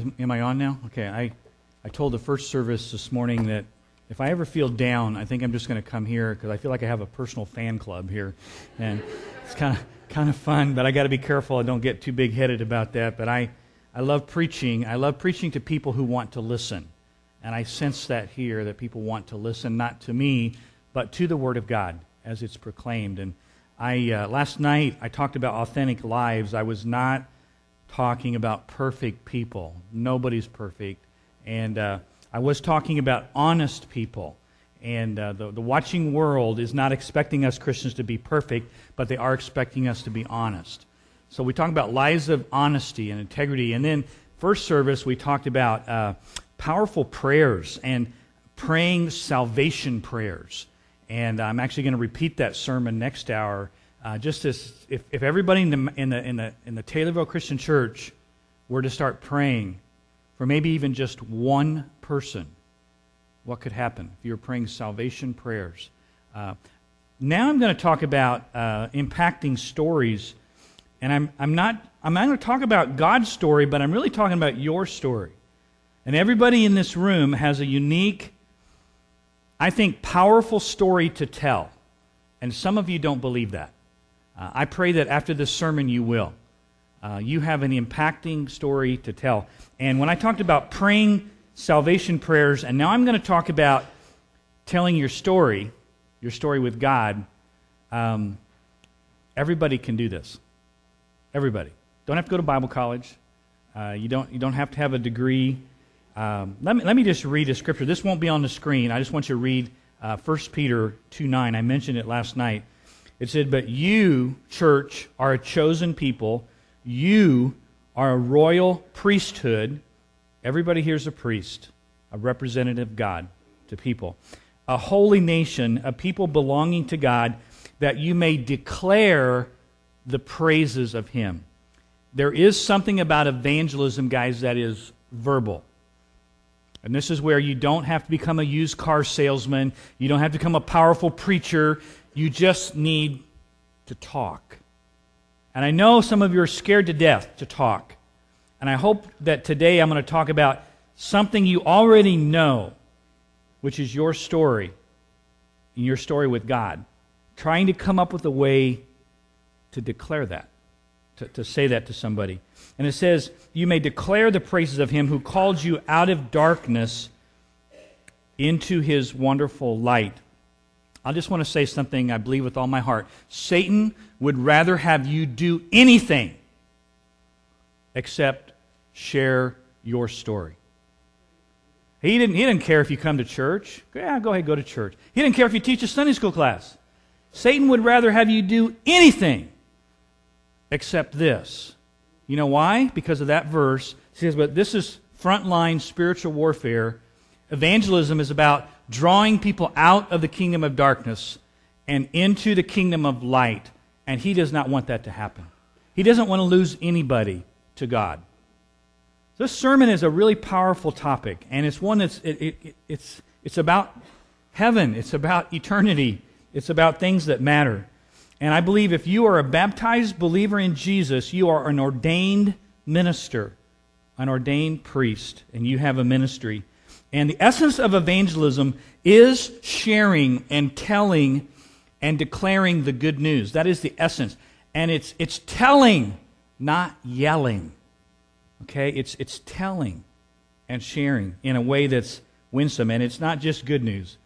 Am, am I on now? Okay. I, I told the first service this morning that if I ever feel down, I think I'm just going to come here because I feel like I have a personal fan club here, and it's kind of kind of fun. But I got to be careful I don't get too big headed about that. But I I love preaching. I love preaching to people who want to listen, and I sense that here that people want to listen not to me but to the Word of God as it's proclaimed. And I uh, last night I talked about authentic lives. I was not talking about perfect people. Nobody's perfect. And uh, I was talking about honest people. And uh, the, the watching world is not expecting us Christians to be perfect, but they are expecting us to be honest. So we talk about lives of honesty and integrity. And then, first service, we talked about uh, powerful prayers and praying salvation prayers. And I'm actually going to repeat that sermon next hour uh, just as if, if everybody in the, in, the, in, the, in the Taylorville Christian Church were to start praying for maybe even just one person, what could happen if you were praying salvation prayers? Uh, now I'm going to talk about uh, impacting stories, and I'm, I'm not I'm not going to talk about God's story, but I'm really talking about your story. And everybody in this room has a unique, I think, powerful story to tell. And some of you don't believe that. Uh, I pray that after this sermon you will. Uh, you have an impacting story to tell. And when I talked about praying salvation prayers, and now I'm going to talk about telling your story, your story with God, um, everybody can do this. Everybody. Don't have to go to Bible college. Uh, you, don't, you don't have to have a degree. Um, let, me, let me just read a scripture. This won't be on the screen. I just want you to read uh, 1 Peter 2 9. I mentioned it last night. It said, But you, church, are a chosen people. You are a royal priesthood. Everybody here is a priest, a representative of God to people. A holy nation, a people belonging to God, that you may declare the praises of Him. There is something about evangelism, guys, that is verbal. And this is where you don't have to become a used car salesman. You don't have to become a powerful preacher. You just need to talk. And I know some of you are scared to death to talk. And I hope that today I'm going to talk about something you already know, which is your story and your story with God. Trying to come up with a way to declare that, to, to say that to somebody. And it says, You may declare the praises of him who called you out of darkness into his wonderful light. I just want to say something I believe with all my heart. Satan would rather have you do anything except share your story. He didn't, he didn't care if you come to church. Yeah, go ahead, go to church. He didn't care if you teach a Sunday school class. Satan would rather have you do anything except this. You know why? Because of that verse. He says, but this is frontline spiritual warfare. Evangelism is about drawing people out of the kingdom of darkness and into the kingdom of light. And he does not want that to happen. He doesn't want to lose anybody to God. This sermon is a really powerful topic, and it's one that's it, it, it's it's about heaven. It's about eternity. It's about things that matter. And I believe if you are a baptized believer in Jesus, you are an ordained minister, an ordained priest, and you have a ministry. And the essence of evangelism is sharing and telling and declaring the good news. That is the essence. And it's, it's telling, not yelling. Okay? It's, it's telling and sharing in a way that's winsome. And it's not just good news,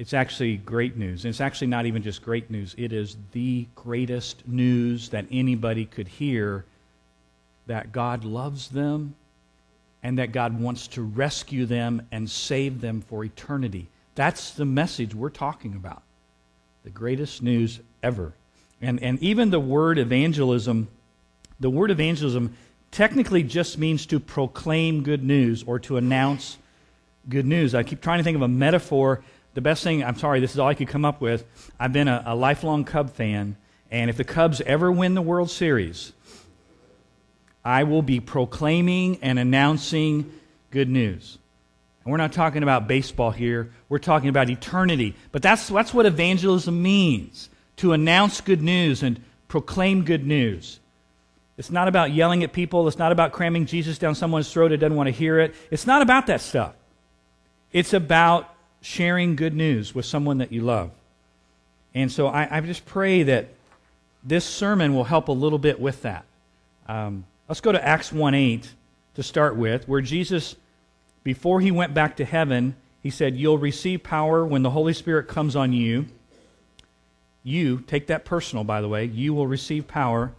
it's actually great news. And it's actually not even just great news, it is the greatest news that anybody could hear that God loves them and that God wants to rescue them and save them for eternity. That's the message we're talking about. The greatest news ever. And, and even the word evangelism, the word evangelism technically just means to proclaim good news or to announce good news. I keep trying to think of a metaphor. The best thing, I'm sorry, this is all I could come up with. I've been a, a lifelong Cub fan, and if the Cubs ever win the World Series, I will be proclaiming and announcing good news. And we're not talking about baseball here, we're talking about eternity. But that's, that's what evangelism means to announce good news and proclaim good news. It's not about yelling at people. It's not about cramming Jesus down someone's throat who doesn't want to hear it. It's not about that stuff. It's about sharing good news with someone that you love. And so I, I just pray that this sermon will help a little bit with that. Um, let's go to Acts 1 8 to start with, where Jesus, before he went back to heaven, he said, You'll receive power when the Holy Spirit comes on you. You, take that personal, by the way, you will receive power,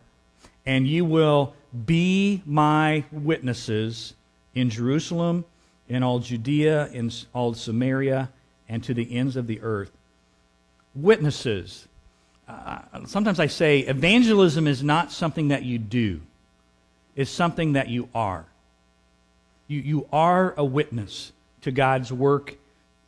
and you will be my witnesses in Jerusalem, in all Judea, in all Samaria, and to the ends of the earth. Witnesses. Uh, sometimes I say evangelism is not something that you do, it's something that you are. You, you are a witness to God's work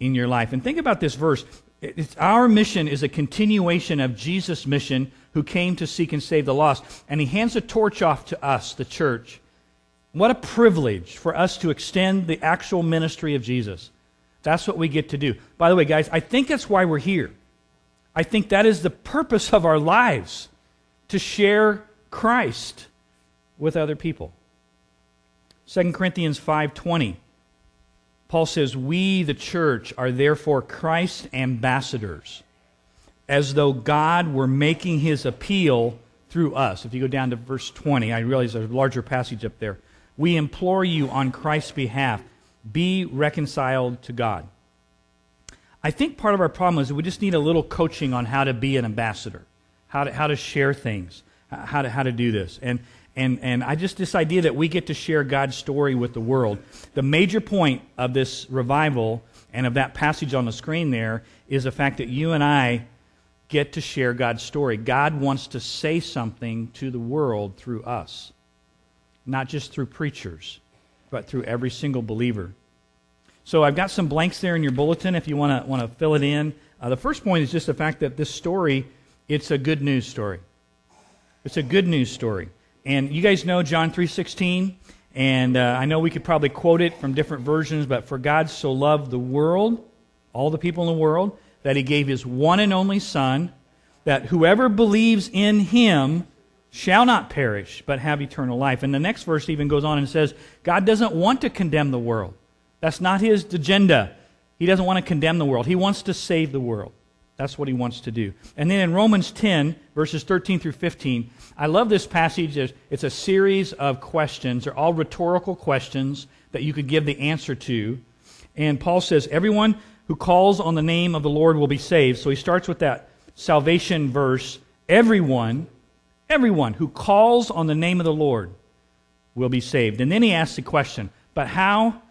in your life. And think about this verse. It's, our mission is a continuation of Jesus' mission, who came to seek and save the lost. And he hands a torch off to us, the church. What a privilege for us to extend the actual ministry of Jesus. That's what we get to do. By the way, guys, I think that's why we're here. I think that is the purpose of our lives to share Christ with other people. 2 Corinthians 5:20 Paul says, We, the church, are therefore Christ's ambassadors, as though God were making his appeal through us. If you go down to verse 20, I realize there's a larger passage up there. We implore you on Christ's behalf, be reconciled to God. I think part of our problem is we just need a little coaching on how to be an ambassador, how to, how to share things, how to, how to do this. And, and, and I just, this idea that we get to share God's story with the world. The major point of this revival and of that passage on the screen there is the fact that you and I get to share God's story. God wants to say something to the world through us, not just through preachers, but through every single believer. So I've got some blanks there in your bulletin if you want to want to fill it in. Uh, the first point is just the fact that this story, it's a good news story. It's a good news story. And you guys know John 3:16, and uh, I know we could probably quote it from different versions, but for God so loved the world, all the people in the world, that he gave his one and only son, that whoever believes in him shall not perish, but have eternal life. And the next verse even goes on and says, God doesn't want to condemn the world. That's not his agenda. He doesn't want to condemn the world. He wants to save the world. That's what he wants to do. And then in Romans 10, verses 13 through 15, I love this passage. It's a series of questions. They're all rhetorical questions that you could give the answer to. And Paul says, Everyone who calls on the name of the Lord will be saved. So he starts with that salvation verse. Everyone, everyone who calls on the name of the Lord will be saved. And then he asks the question, But how?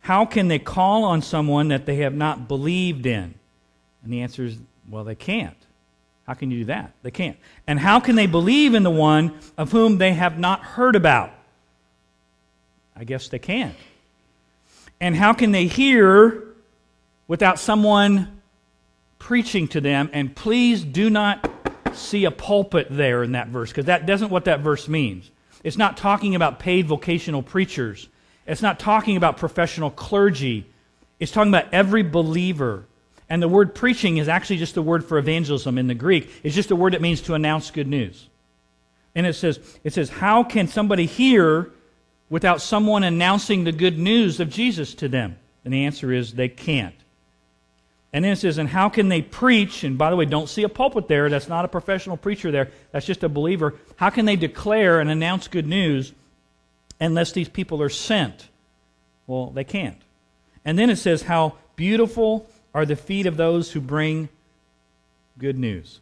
How can they call on someone that they have not believed in? And the answer is well, they can't. How can you do that? They can't. And how can they believe in the one of whom they have not heard about? I guess they can't. And how can they hear without someone preaching to them? And please do not see a pulpit there in that verse, because that doesn't what that verse means. It's not talking about paid vocational preachers. It's not talking about professional clergy. It's talking about every believer and the word preaching is actually just the word for evangelism in the Greek. It's just a word that means to announce good news. And it says, it says, how can somebody hear without someone announcing the good news of Jesus to them? And the answer is they can't. And then it says, and how can they preach? And by the way, don't see a pulpit there. That's not a professional preacher there. That's just a believer. How can they declare and announce good news unless these people are sent? Well, they can't. And then it says, how beautiful are the feet of those who bring good news.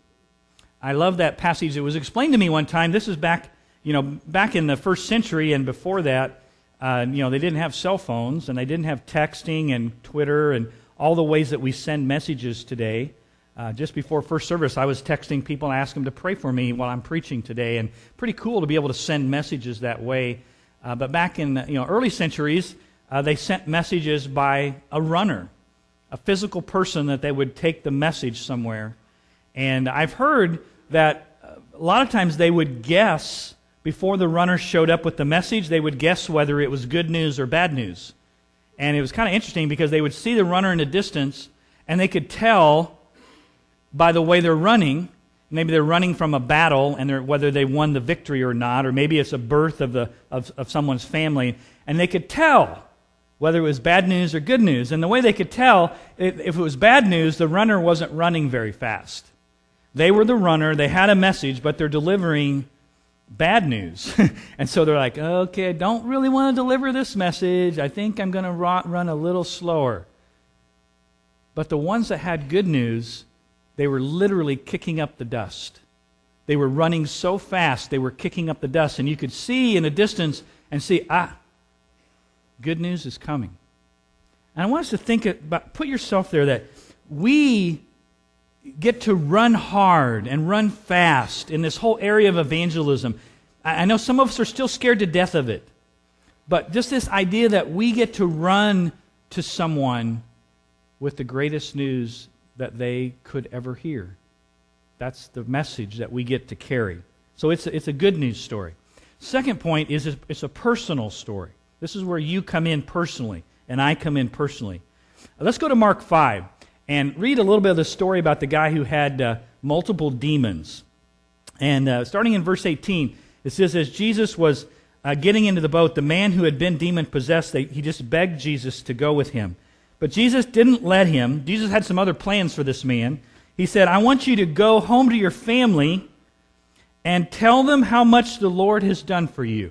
I love that passage. It was explained to me one time. This is back, you know, back in the first century and before that. Uh, you know, they didn't have cell phones and they didn't have texting and Twitter and all the ways that we send messages today. Uh, just before first service, I was texting people and asking them to pray for me while I'm preaching today, and pretty cool to be able to send messages that way. Uh, but back in you know early centuries, uh, they sent messages by a runner a physical person that they would take the message somewhere. And I've heard that a lot of times they would guess before the runner showed up with the message, they would guess whether it was good news or bad news. And it was kind of interesting because they would see the runner in the distance and they could tell by the way they're running Maybe they're running from a battle, and whether they won the victory or not, or maybe it's a birth of, the, of, of someone's family, and they could tell whether it was bad news or good news. And the way they could tell, if it was bad news, the runner wasn't running very fast. They were the runner, they had a message, but they're delivering bad news. and so they're like, okay, I don't really want to deliver this message. I think I'm going to run a little slower. But the ones that had good news, they were literally kicking up the dust. They were running so fast, they were kicking up the dust. And you could see in the distance and see, ah, good news is coming. And I want us to think about, put yourself there that we get to run hard and run fast in this whole area of evangelism. I know some of us are still scared to death of it, but just this idea that we get to run to someone with the greatest news that they could ever hear. That's the message that we get to carry. So it's a, it's a good news story. Second point is it's a personal story. This is where you come in personally, and I come in personally. Let's go to Mark 5 and read a little bit of the story about the guy who had uh, multiple demons. And uh, starting in verse 18, it says, As Jesus was uh, getting into the boat, the man who had been demon possessed, he just begged Jesus to go with him. But Jesus didn't let him. Jesus had some other plans for this man. He said, I want you to go home to your family and tell them how much the Lord has done for you.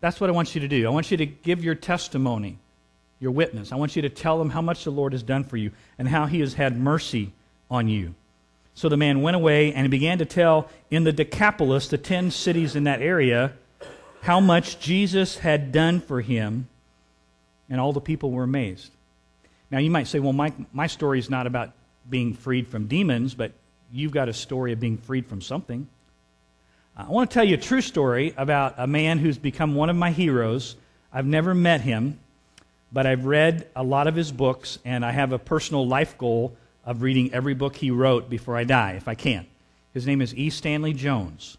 That's what I want you to do. I want you to give your testimony your witness. I want you to tell them how much the Lord has done for you and how he has had mercy on you. So the man went away and he began to tell in the Decapolis, the ten cities in that area, how much Jesus had done for him, and all the people were amazed. Now you might say, well, my, my story is not about being freed from demons, but you've got a story of being freed from something. I want to tell you a true story about a man who's become one of my heroes. I've never met him but I've read a lot of his books, and I have a personal life goal of reading every book he wrote before I die, if I can. His name is E. Stanley Jones.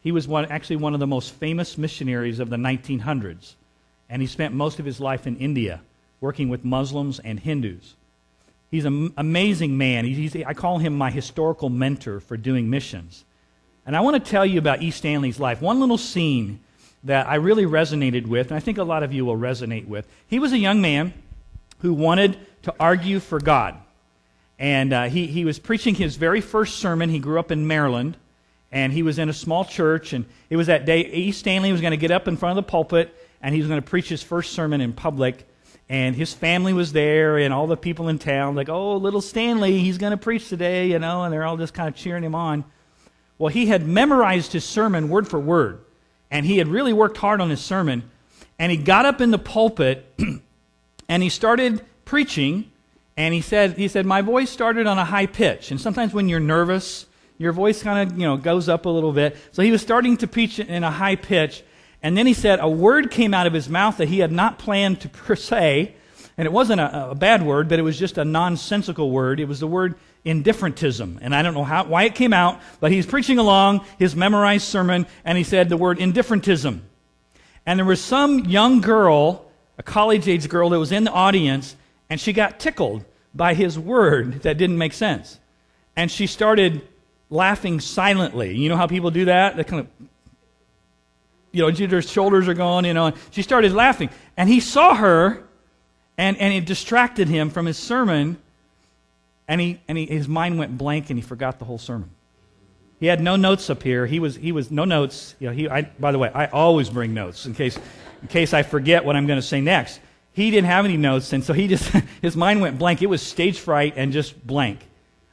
He was one, actually one of the most famous missionaries of the 1900s, and he spent most of his life in India working with Muslims and Hindus. He's an amazing man. He's, I call him my historical mentor for doing missions. And I want to tell you about E. Stanley's life. One little scene that I really resonated with, and I think a lot of you will resonate with. He was a young man who wanted to argue for God. And uh, he, he was preaching his very first sermon. He grew up in Maryland, and he was in a small church. And it was that day E. Stanley was going to get up in front of the pulpit, and he was going to preach his first sermon in public. And his family was there, and all the people in town, like, oh, little Stanley, he's going to preach today, you know, and they're all just kind of cheering him on. Well, he had memorized his sermon word for word and he had really worked hard on his sermon. And he got up in the pulpit and he started preaching. And he said, he said, my voice started on a high pitch. And sometimes when you're nervous, your voice kind of, you know, goes up a little bit. So he was starting to preach in a high pitch. And then he said a word came out of his mouth that he had not planned to per se. And it wasn't a, a bad word, but it was just a nonsensical word. It was the word indifferentism. And I don't know how, why it came out, but he's preaching along his memorized sermon, and he said the word indifferentism. And there was some young girl, a college age girl, that was in the audience, and she got tickled by his word that didn't make sense. And she started laughing silently. You know how people do that? They kind of, you know, their shoulders are going, you know. She started laughing. And he saw her, and, and it distracted him from his sermon and, he, and he, his mind went blank and he forgot the whole sermon. He had no notes up here. He was, he was no notes. You know, he, I, by the way, I always bring notes in case, in case I forget what I'm going to say next. He didn't have any notes, and so he just, his mind went blank. It was stage fright and just blank.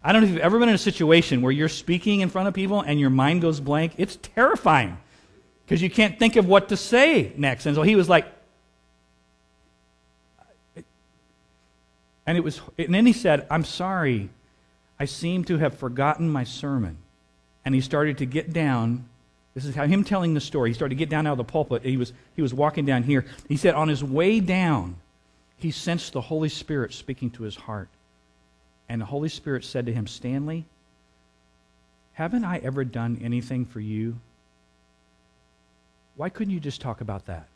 I don't know if you've ever been in a situation where you're speaking in front of people and your mind goes blank. It's terrifying because you can't think of what to say next. And so he was like, And it was and then he said, "I'm sorry. I seem to have forgotten my sermon." And he started to get down. This is how him telling the story. He started to get down out of the pulpit. He was he was walking down here. He said on his way down, he sensed the Holy Spirit speaking to his heart. And the Holy Spirit said to him, "Stanley, haven't I ever done anything for you? Why couldn't you just talk about that?"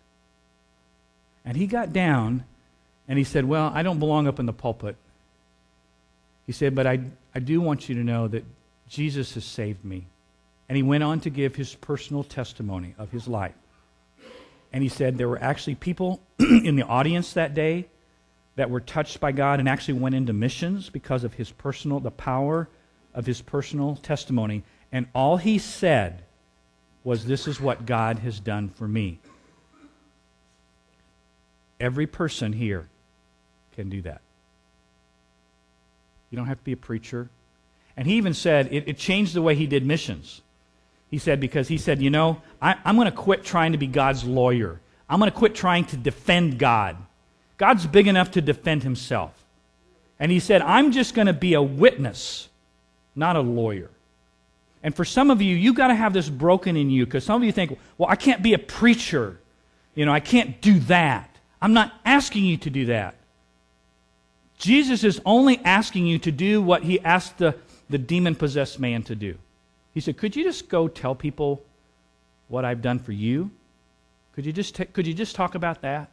And he got down and he said, Well, I don't belong up in the pulpit. He said, But I, I do want you to know that Jesus has saved me. And he went on to give his personal testimony of his life. And he said there were actually people in the audience that day that were touched by God and actually went into missions because of his personal, the power of his personal testimony. And all he said was, This is what God has done for me. Every person here can do that. You don't have to be a preacher. And he even said it, it changed the way he did missions. He said, because he said, you know, I, I'm going to quit trying to be God's lawyer. I'm going to quit trying to defend God. God's big enough to defend himself. And he said, I'm just going to be a witness, not a lawyer. And for some of you, you've got to have this broken in you because some of you think, well, I can't be a preacher. You know, I can't do that. I'm not asking you to do that. Jesus is only asking you to do what he asked the, the demon possessed man to do. He said, Could you just go tell people what I've done for you? Could you just, t- could you just talk about that?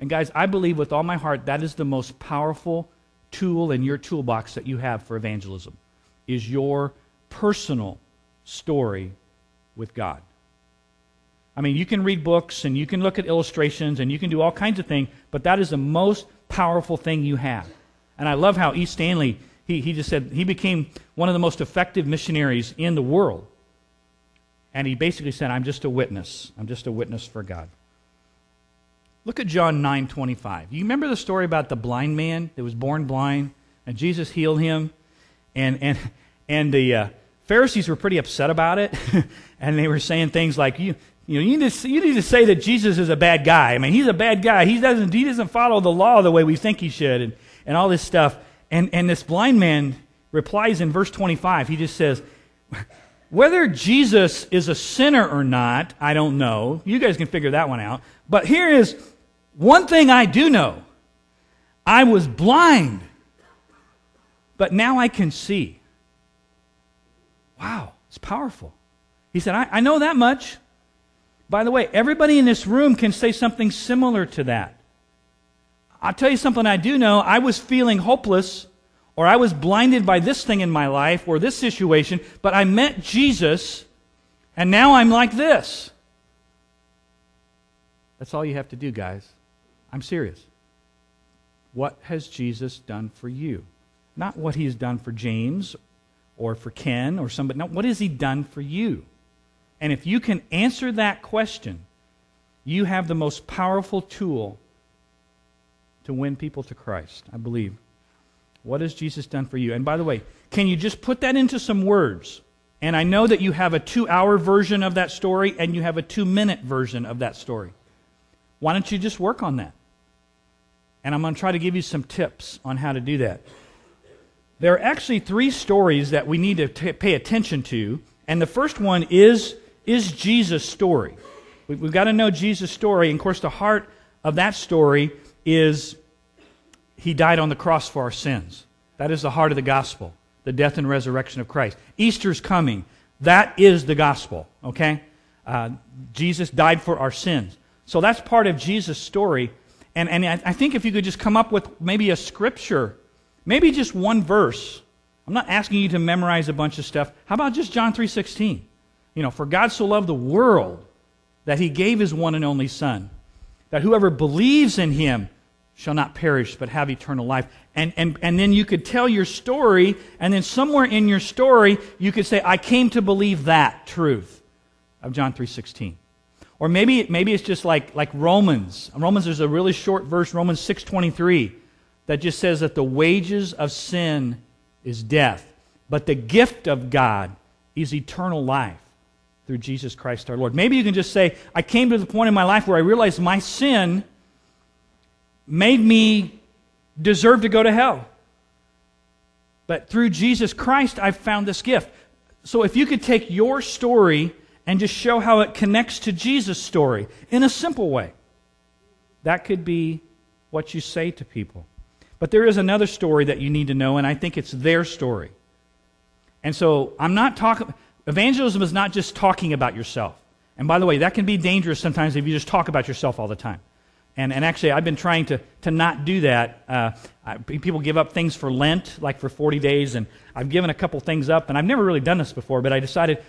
And guys, I believe with all my heart that is the most powerful tool in your toolbox that you have for evangelism is your personal story with God. I mean, you can read books and you can look at illustrations and you can do all kinds of things, but that is the most powerful thing you have. And I love how E. Stanley he, he just said he became one of the most effective missionaries in the world. And he basically said, I'm just a witness. I'm just a witness for God. Look at John 9 25. You remember the story about the blind man that was born blind and Jesus healed him? And, and, and the uh, Pharisees were pretty upset about it. and they were saying things like, you, you, know, you, need to, you need to say that Jesus is a bad guy. I mean, he's a bad guy. He doesn't, he doesn't follow the law the way we think he should, and, and all this stuff. And, and this blind man replies in verse 25. He just says, Whether Jesus is a sinner or not, I don't know. You guys can figure that one out. But here is one thing I do know I was blind, but now I can see. Wow, it's powerful. He said, I, I know that much. By the way, everybody in this room can say something similar to that. I'll tell you something I do know. I was feeling hopeless, or I was blinded by this thing in my life, or this situation, but I met Jesus, and now I'm like this. That's all you have to do, guys. I'm serious. What has Jesus done for you? Not what he's done for James or for Ken or somebody. No, what has he done for you? And if you can answer that question, you have the most powerful tool to win people to Christ, I believe. What has Jesus done for you? And by the way, can you just put that into some words? And I know that you have a two hour version of that story and you have a two minute version of that story. Why don't you just work on that? And I'm going to try to give you some tips on how to do that. There are actually three stories that we need to t- pay attention to. And the first one is, is Jesus' story. We, we've got to know Jesus' story. And of course, the heart of that story is he died on the cross for our sins. That is the heart of the gospel, the death and resurrection of Christ. Easter's coming. That is the gospel, okay? Uh, Jesus died for our sins. So that's part of Jesus' story. And, and I think if you could just come up with maybe a scripture, maybe just one verse. I'm not asking you to memorize a bunch of stuff. How about just John 3.16? You know, for God so loved the world that he gave his one and only Son, that whoever believes in him shall not perish but have eternal life. And, and, and then you could tell your story, and then somewhere in your story, you could say, I came to believe that truth of John 3.16. Or maybe, maybe it's just like, like Romans. Romans, there's a really short verse, Romans 6.23, that just says that the wages of sin is death, but the gift of God is eternal life through Jesus Christ our Lord. Maybe you can just say, I came to the point in my life where I realized my sin made me deserve to go to hell. But through Jesus Christ, I've found this gift. So if you could take your story and just show how it connects to Jesus' story in a simple way, that could be what you say to people. But there is another story that you need to know, and I think it's their story. And so I'm not talking, evangelism is not just talking about yourself. And by the way, that can be dangerous sometimes if you just talk about yourself all the time. And, and actually, I've been trying to, to not do that. Uh, I, people give up things for Lent, like for 40 days, and I've given a couple things up, and I've never really done this before, but I decided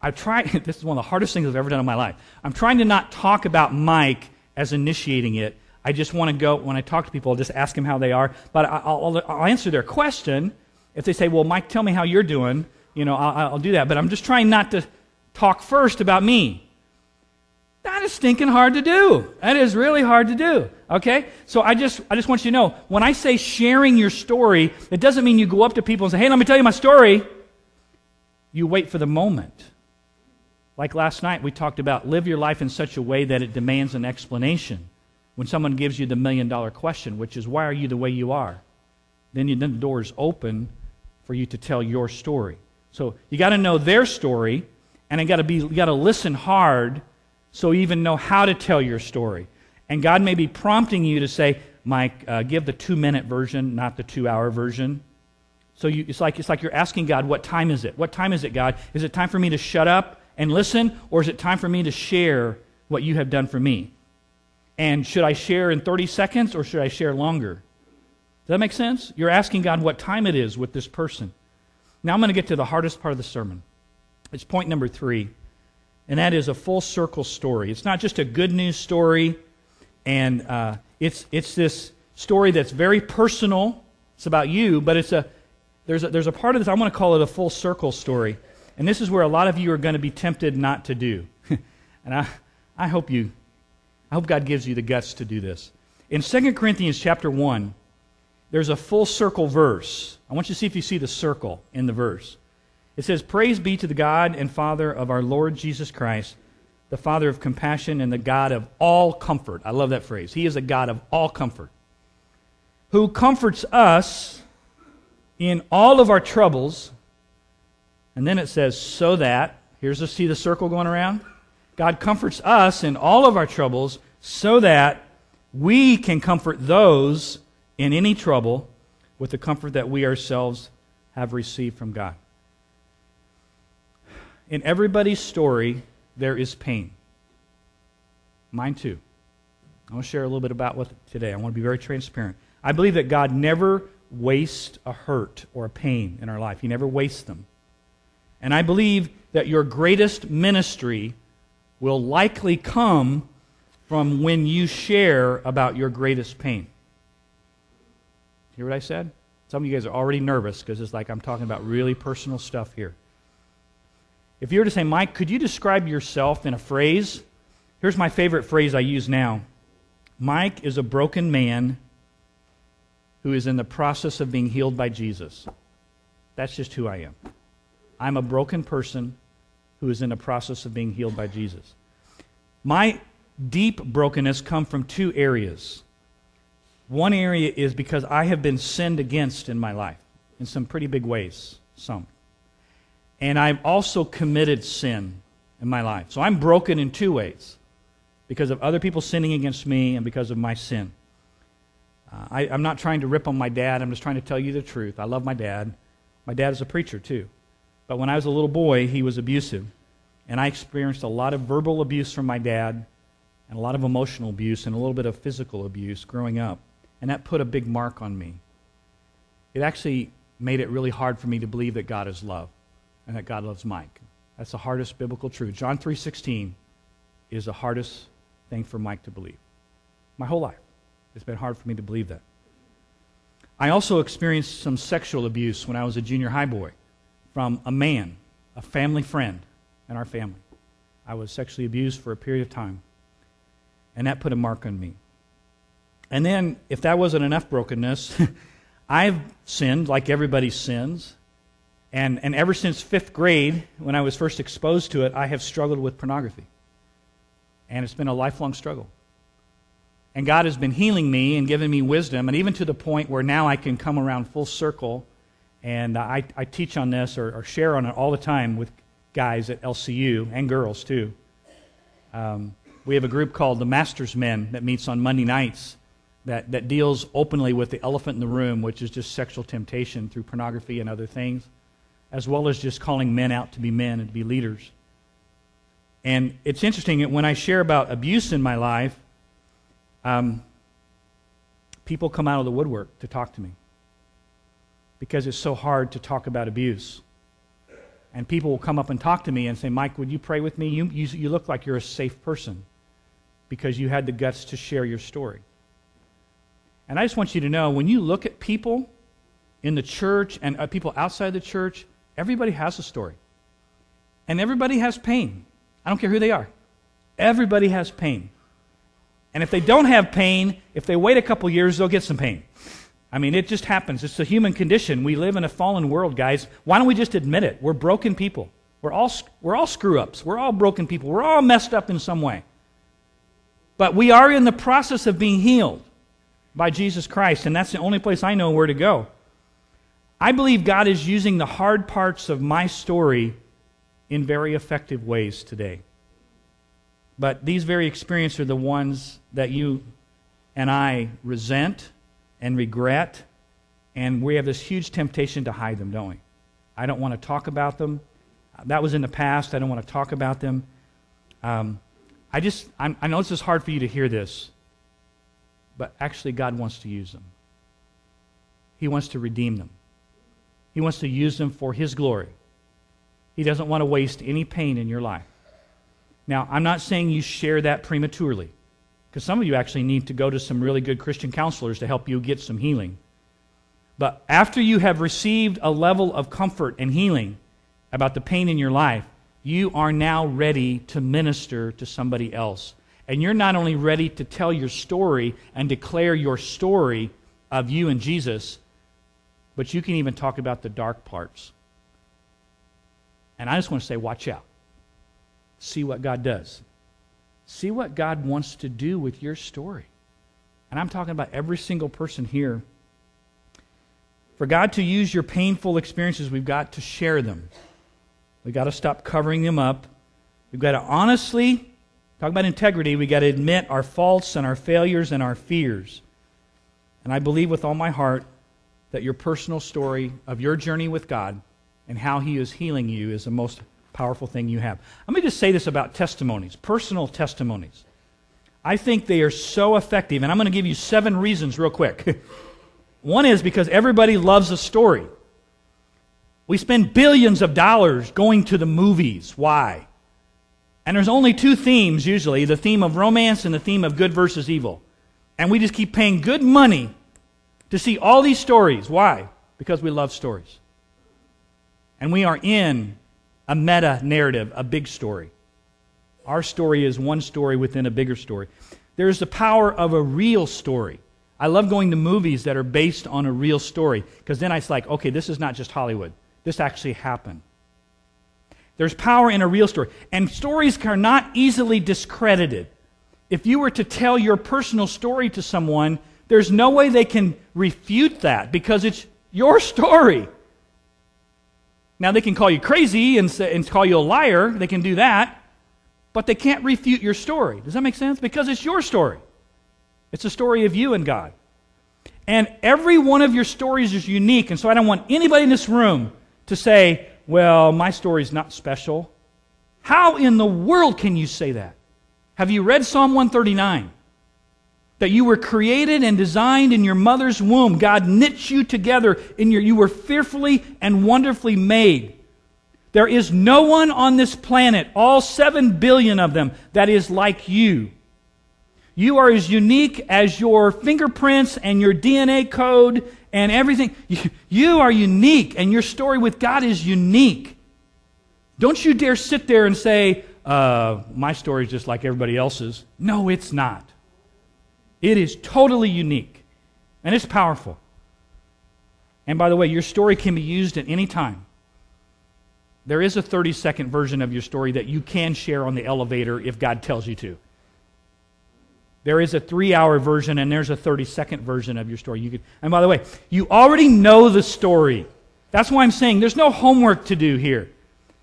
I try. This is one of the hardest things I've ever done in my life. I'm trying to not talk about Mike as initiating it. I just want to go when I talk to people, I'll just ask them how they are, but I'll, I'll, I'll answer their question. If they say, "Well, Mike, tell me how you're doing," you know, I'll, I'll do that. But I'm just trying not to talk first about me. That is stinking hard to do. That is really hard to do. Okay? So I just, I just want you to know when I say sharing your story, it doesn't mean you go up to people and say, hey, let me tell you my story. You wait for the moment. Like last night, we talked about live your life in such a way that it demands an explanation. When someone gives you the million dollar question, which is, why are you the way you are? Then, you, then the door is open for you to tell your story. So you got to know their story, and you got to be, you got to listen hard so you even know how to tell your story. And God may be prompting you to say, Mike, uh, give the two minute version, not the two hour version. So you, it's, like, it's like you're asking God, what time is it? What time is it, God? Is it time for me to shut up and listen, or is it time for me to share what you have done for me? And should I share in 30 seconds, or should I share longer? Does that make sense? You're asking God what time it is with this person. Now I'm going to get to the hardest part of the sermon. It's point number three and that is a full circle story. It's not just a good news story, and uh, it's, it's this story that's very personal. It's about you, but it's a, there's, a, there's a part of this, I want to call it a full circle story. And this is where a lot of you are going to be tempted not to do. and I, I hope you, I hope God gives you the guts to do this. In 2 Corinthians chapter 1, there's a full circle verse. I want you to see if you see the circle in the verse. It says, Praise be to the God and Father of our Lord Jesus Christ, the Father of compassion and the God of all comfort. I love that phrase. He is a God of all comfort, who comforts us in all of our troubles. And then it says, So that, here's to see the circle going around. God comforts us in all of our troubles so that we can comfort those in any trouble with the comfort that we ourselves have received from God in everybody's story, there is pain. Mine too. I want to share a little bit about what today. I want to be very transparent. I believe that God never wastes a hurt or a pain in our life. He never wastes them. And I believe that your greatest ministry will likely come from when you share about your greatest pain. You hear what I said? Some of you guys are already nervous because it's like I'm talking about really personal stuff here. If you were to say, Mike, could you describe yourself in a phrase? Here's my favorite phrase I use now Mike is a broken man who is in the process of being healed by Jesus. That's just who I am. I'm a broken person who is in the process of being healed by Jesus. My deep brokenness come from two areas. One area is because I have been sinned against in my life in some pretty big ways, some. And I've also committed sin in my life. So I'm broken in two ways because of other people sinning against me and because of my sin. Uh, I, am not trying to rip on my dad. I'm just trying to tell you the truth. I love my dad. My dad is a preacher, too. But when I was a little boy, he was abusive. And I experienced a lot of verbal abuse from my dad and a lot of emotional abuse and a little bit of physical abuse growing up. And that put a big mark on me. It actually made it really hard for me to believe that God is love and that God loves Mike. That's the hardest biblical truth. John 3:16 is the hardest thing for Mike to believe. My whole life. It's been hard for me to believe that. I also experienced some sexual abuse when I was a junior high boy from a man, a family friend in our family. I was sexually abused for a period of time, and that put a mark on me. And then, if that wasn't enough brokenness, I've sinned like everybody sins. And, and ever since fifth grade, when I was first exposed to it, I have struggled with pornography. And it's been a lifelong struggle. And God has been healing me and giving me wisdom, and even to the point where now I can come around full circle. And I, I teach on this or, or share on it all the time with guys at LCU and girls too. Um, we have a group called the Masters Men that meets on Monday nights that, that deals openly with the elephant in the room, which is just sexual temptation through pornography and other things as well as just calling men out to be men and to be leaders. And it's interesting that when I share about abuse in my life, um, people come out of the woodwork to talk to me because it's so hard to talk about abuse. And people will come up and talk to me and say, Mike, would you pray with me? You, you, you look like you're a safe person because you had the guts to share your story. And I just want you to know when you look at people in the church and uh, people outside the church, everybody has a story. And everybody has pain. I don't care who they are. Everybody has pain. And if they don't have pain, if they wait a couple years, they'll get some pain. I mean, it just happens. It's a human condition. We live in a fallen world, guys. Why don't we just admit it? We're broken people. We're all, we're all screw ups. We're all broken people. We're all messed up in some way. But we are in the process of being healed by Jesus Christ, and that's the only place I know where to go. I believe God is using the hard parts of my story in very effective ways today. But these very experiences are the ones that you and I resent and regret, and we have this huge temptation to hide them, don't we? I don't want to talk about them. That was in the past. I don't want to talk about them. Um, I just, I'm, I know this is hard for you to hear this, but actually, God wants to use them. He wants to redeem them, He wants to use them for His glory. He doesn't want to waste any pain in your life. Now, I'm not saying you share that prematurely, because some of you actually need to go to some really good Christian counselors to help you get some healing. But after you have received a level of comfort and healing about the pain in your life, you are now ready to minister to somebody else. And you're not only ready to tell your story and declare your story of you and Jesus, but you can even talk about the dark parts. And I just want to say, watch out. See what God does. See what God wants to do with your story. And I'm talking about every single person here. For God to use your painful experiences, we've got to share them. We've got to stop covering them up. We've got to honestly talk about integrity. We've got to admit our faults and our failures and our fears. And I believe with all my heart that your personal story of your journey with God and how He is healing you is the most powerful thing you have. Let me just say this about testimonies, personal testimonies. I think they are so effective, and I'm going to give you seven reasons real quick. One is because everybody loves a story. We spend billions of dollars going to the movies. Why? And there's only two themes usually the theme of romance and the theme of good versus evil. And we just keep paying good money to see all these stories. Why? Because we love stories. And we are in a meta narrative, a big story. Our story is one story within a bigger story. There is the power of a real story. I love going to movies that are based on a real story because then it's like, okay, this is not just Hollywood. This actually happened. There's power in a real story. And stories are not easily discredited. If you were to tell your personal story to someone, there's no way they can refute that because it's your story. Now, they can call you crazy and, say, and call you a liar. They can do that. But they can't refute your story. Does that make sense? Because it's your story. It's a story of you and God. And every one of your stories is unique. And so I don't want anybody in this room to say, well, my story's not special. How in the world can you say that? Have you read Psalm 139? That you were created and designed in your mother's womb. God knit you together in your you were fearfully and wonderfully made. There is no one on this planet, all 7 billion of them, that is like you. You are as unique as your fingerprints and your DNA code and everything. You, are unique, and your story with God is unique. Don't you dare sit there and say, uh, my story is just like everybody else's. No, it's not. It is totally unique, and it's powerful. And by the way, your story can be used at any time. There is a 30 second version of your story that you can share on the elevator if God tells you to. There is a three hour version and there's a 30 second version of your story. You could, and by the way, you already know the story. That's why I'm saying there's no homework to do here.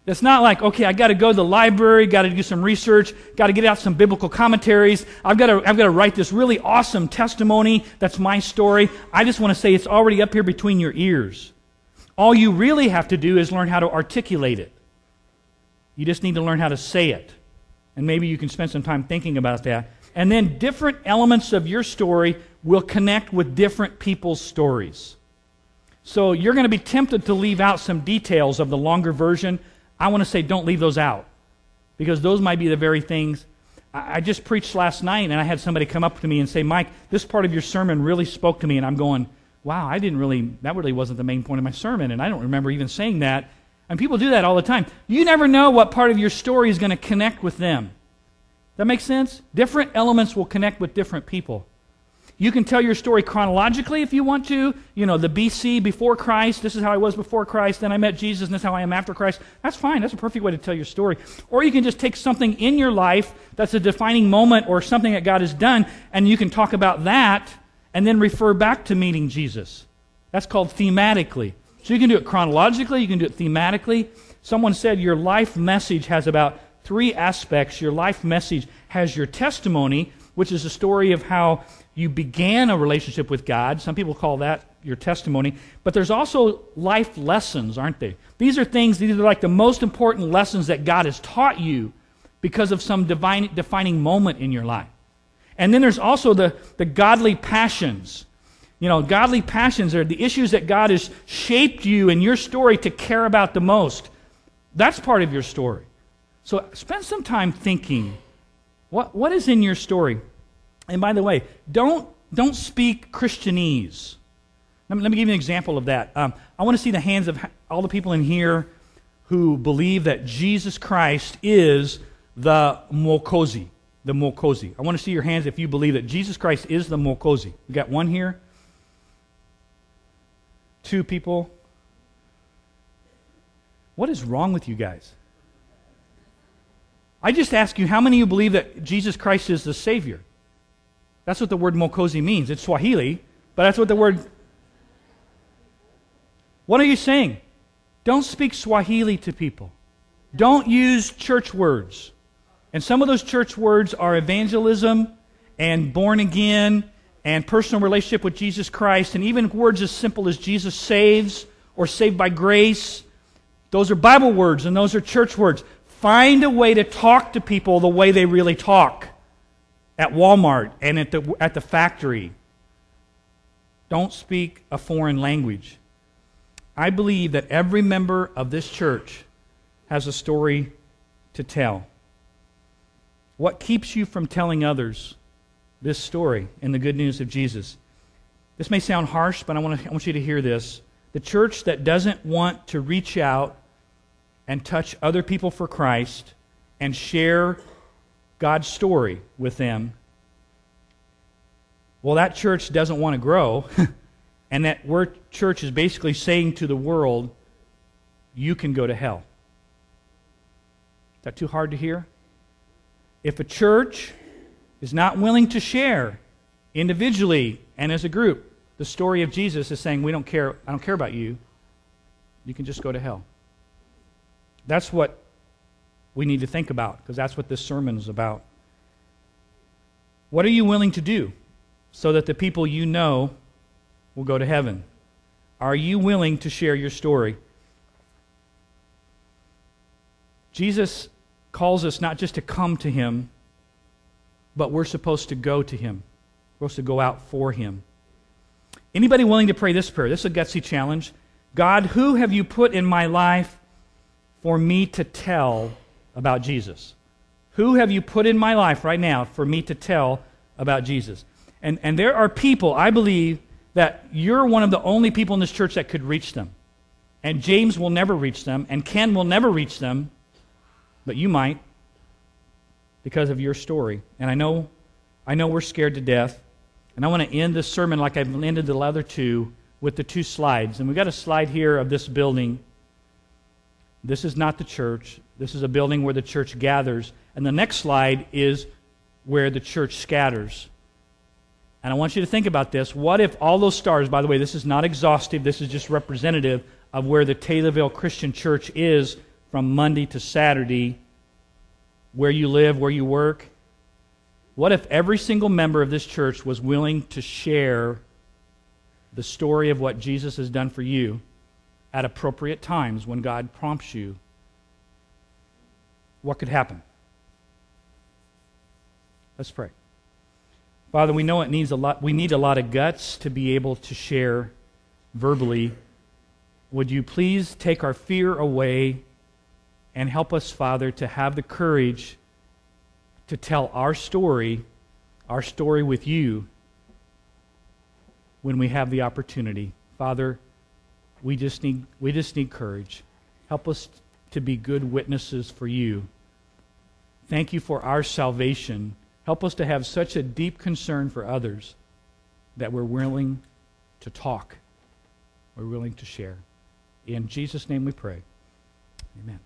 It's not like, okay, I got to go to the library, got to do some research, got to get out some biblical commentaries. I've got to, I've got to write this really awesome testimony. That's my story. I just want to say it's already up here between your ears. All you really have to do is learn how to articulate it. You just need to learn how to say it. And maybe you can spend some time thinking about that And then different elements of your story will connect with different people's stories. So you're going to be tempted to leave out some details of the longer version. I want to say don't leave those out because those might be the very things. I just preached last night and I had somebody come up to me and say, Mike, this part of your sermon really spoke to me. And I'm going, wow, I didn't really, that really wasn't the main point of my sermon. And I don't remember even saying that. And people do that all the time. You never know what part of your story is going to connect with them. That makes sense? Different elements will connect with different people. You can tell your story chronologically if you want to. You know, the BC before Christ, this is how I was before Christ, then I met Jesus, and this is how I am after Christ. That's fine. That's a perfect way to tell your story. Or you can just take something in your life that's a defining moment or something that God has done, and you can talk about that and then refer back to meeting Jesus. That's called thematically. So you can do it chronologically, you can do it thematically. Someone said your life message has about three aspects. Your life message has your testimony, which is a story of how you began a relationship with God. Some people call that your testimony. But there's also life lessons, aren't they? These are things, these are like the most important lessons that God has taught you because of some divine, defining moment in your life. And then there's also the, the godly passions. You know, godly passions are the issues that God has shaped you in your story to care about the most. That's part of your story. So spend some time thinking what, what is in your story? And by the way, don't, don't speak Christianese. Let me, let me give you an example of that. Um, I want to see the hands of all the people in here who believe that Jesus Christ is the Mwokozi. The Mwokozi. I want to see your hands if you believe that Jesus Christ is the Mwokozi. We got one here. Two people. What is wrong with you guys? I just ask you, how many of you believe that Jesus Christ is the Savior? That's what the word Mwokozi means. It's Swahili, but that's what the word. What are you saying? Don't speak Swahili to people. Don't use church words. And some of those church words are evangelism and born again and personal relationship with Jesus Christ, and even words as simple as Jesus saves or saved by grace. Those are Bible words and those are church words. Find a way to talk to people the way they really talk at Walmart and at the, at the factory. Don't speak a foreign language. I believe that every member of this church has a story to tell. What keeps you from telling others this story and the good news of Jesus? This may sound harsh, but I want, to, I want you to hear this. The church that doesn't want to reach out and touch other people for Christ and share God's story with them, well, that church doesn't want to grow. and that word church is basically saying to the world, you can go to hell. Is that too hard to hear? If a church is not willing to share individually and as a group the story of Jesus is saying, we don't care, I don't care about you, you can just go to hell. That's what we need to think about because that's what this sermon is about. What are you willing to do so that the people you know will go to heaven? Are you willing to share your story? Jesus calls us not just to come to him, but we're supposed to go to him. We're supposed to go out for him. Anybody willing to pray this prayer? This is a gutsy challenge. God, who have you put in my life for me to tell about Jesus? Who have you put in my life right now for me to tell about Jesus? And, and there are people, I believe, that you're one of the only people in this church that could reach them. And James will never reach them, and Ken will never reach them, but you might because of your story. And I know, I know we're scared to death. And I want to end this sermon like I've ended the other two with the two slides. And we've got a slide here of this building this is not the church. This is a building where the church gathers. And the next slide is where the church scatters. And I want you to think about this. What if all those stars, by the way, this is not exhaustive, this is just representative of where the Taylorville Christian Church is from Monday to Saturday, where you live, where you work. What if every single member of this church was willing to share the story of what Jesus has done for you at appropriate times when God prompts you, what could happen? Let's pray. Father, we know it needs a lot we need a lot of guts to be able to share verbally. Would you please take our fear away and help us, Father, to have the courage to tell our story, our story with you, when we have the opportunity. Father, we just need, we just need courage. Help us to be good witnesses for you. Thank you for our salvation. Help us to have such a deep concern for others that we're willing to talk, we're willing to share. In Jesus' name we pray. Amen.